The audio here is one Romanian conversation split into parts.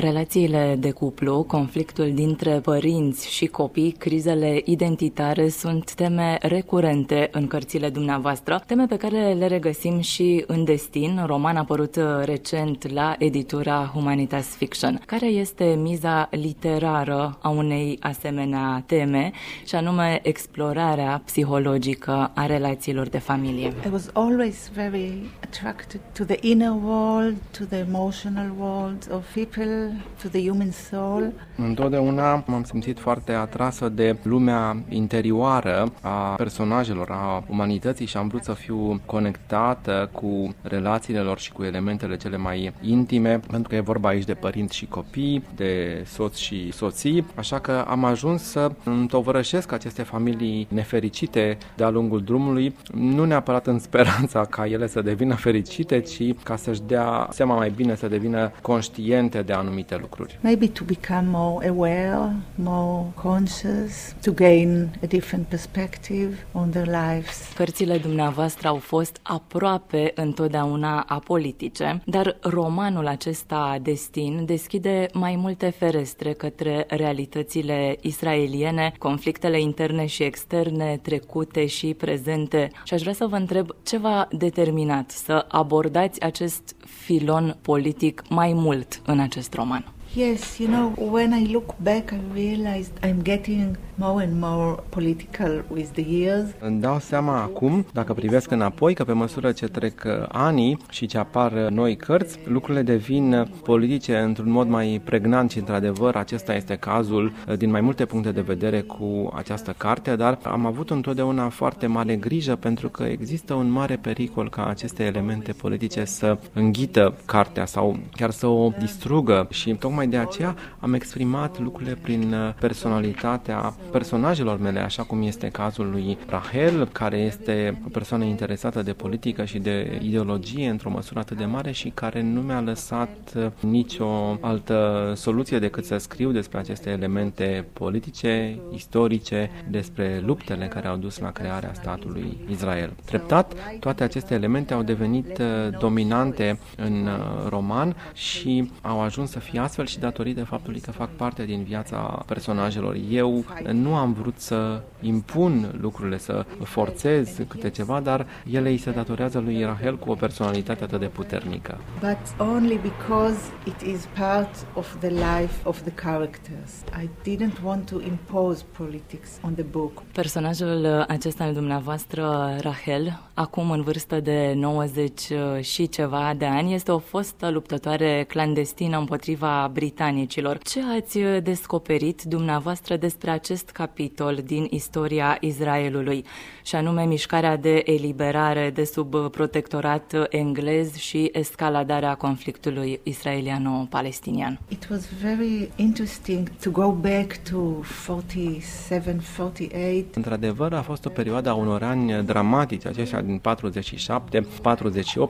Relațiile de cuplu, conflictul dintre părinți și copii, crizele identitare sunt teme recurente în cărțile dumneavoastră, teme pe care le regăsim și în Destin, roman apărut recent la editura Humanitas Fiction. Care este miza literară a unei asemenea teme, și anume explorarea psihologică a relațiilor de familie? I was always very attracted to the inner world, to the emotional world of people to the human soul. Întotdeauna m-am simțit foarte atrasă de lumea interioară a personajelor, a umanității și am vrut să fiu conectată cu relațiile lor și cu elementele cele mai intime, pentru că e vorba aici de părinți și copii, de soți și soții, așa că am ajuns să întovărășesc aceste familii nefericite de-a lungul drumului, nu neapărat în speranța ca ele să devină fericite, ci ca să-și dea seama mai bine să devină conștiente de anumite anumite lucruri. Maybe to become more aware, more conscious, to gain a different perspective on their lives. Cărțile dumneavoastră au fost aproape întotdeauna apolitice, dar romanul acesta Destin deschide mai multe ferestre către realitățile israeliene, conflictele interne și externe, trecute și prezente. Și aș vrea să vă întreb ce v-a determinat să abordați acest filon politic mai mult în acest roman. Yes, you know, when I look back, I realized I'm getting more and more political with the years. Îmi dau seama acum, dacă privesc înapoi, că pe măsură ce trec uh, ani și ce apar uh, noi cărți, lucrurile devin uh, politice într-un mod mai pregnant și, într-adevăr, acesta este cazul din mai multe puncte de vedere cu această carte, dar am avut întotdeauna foarte mare grijă pentru că există un mare pericol ca aceste elemente politice să înghită cartea sau chiar să o distrugă și tocmai de aceea am exprimat lucrurile prin personalitatea personajelor mele, așa cum este cazul lui Rahel, care este o persoană interesată de politică și de ideologie într-o măsură atât de mare și care nu mi-a lăsat nicio altă soluție decât să scriu despre aceste elemente politice, istorice, despre luptele care au dus la crearea statului Israel. Treptat, toate aceste elemente au devenit uh, dominante în uh, roman și au ajuns să fie astfel și datorită faptului că fac parte din viața personajelor. Eu nu am vrut să impun lucrurile, să forțez câte ceva, dar ele îi se datorează lui Rahel cu o personalitate atât de puternică. But only because it is part of the life of the characters. I didn't want to impose politics on the book. Personajul acesta al dumneavoastră, Rahel, acum în vârstă de 90 și ceva de ani, este o fostă luptătoare clandestină împotriva britanicilor. Ce ați descoperit dumneavoastră despre acest capitol din istoria Israelului, și anume mișcarea de eliberare de sub protectorat englez și escaladarea conflictului israeliano-palestinian. It was very interesting to go back to 47-48. Într-adevăr, a fost o perioadă a unor ani dramatici, aceștia din 47-48,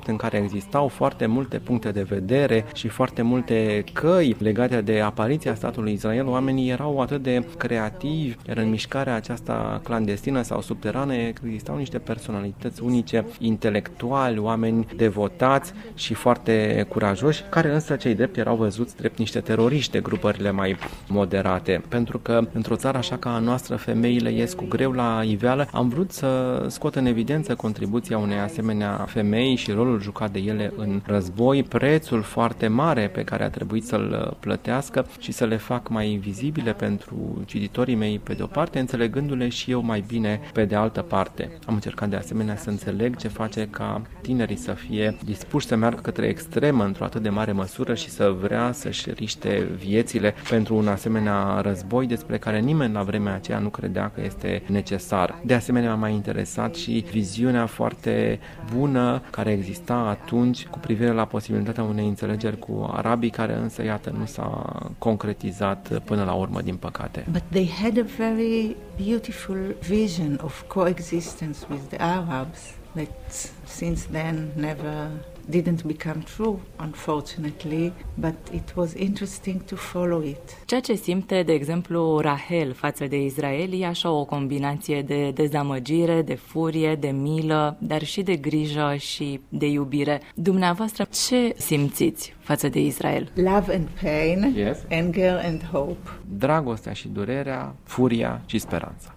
în care existau foarte multe puncte de vedere și foarte multe căi legate de apariția statului Israel. Oamenii erau atât de creativi, iar în mișcarea aceasta clandestină sau subterană existau niște personalități unice, intelectuali, oameni devotați și foarte curajoși, care însă cei drept erau văzuți drept niște teroriști de grupările mai moderate. Pentru că într-o țară așa ca a noastră femeile ies cu greu la iveală, am vrut să scot în evidență contribuția unei asemenea femei și rolul jucat de ele în război, prețul foarte mare pe care a trebuit să-l plătească și să le fac mai vizibile pentru cititorii mei pe de o parte, înțelegându-le și eu mai bine pe de altă parte. Am încercat de asemenea să înțeleg ce face ca tinerii să fie dispuși să meargă către extremă într-o atât de mare măsură și să vrea să-și riște viețile pentru un asemenea război despre care nimeni la vremea aceea nu credea că este necesar. De asemenea, m-a mai interesat și viziunea foarte bună care exista atunci cu privire la posibilitatea unei înțelegeri cu arabii, care însă, iată, nu s-a concretizat până la urmă, din păcate. But they a very beautiful vision of coexistence with the Arabs that since then never didn't become true, unfortunately, but it was interesting to follow it. Ceea ce simte, de exemplu, Rahel față de Israel e așa o combinație de dezamăgire, de furie, de milă, dar și de grijă și de iubire. Dumneavoastră, ce simțiți față de Israel? Love and pain, Yes. anger and hope. Dragostea și durerea, furia și speranța.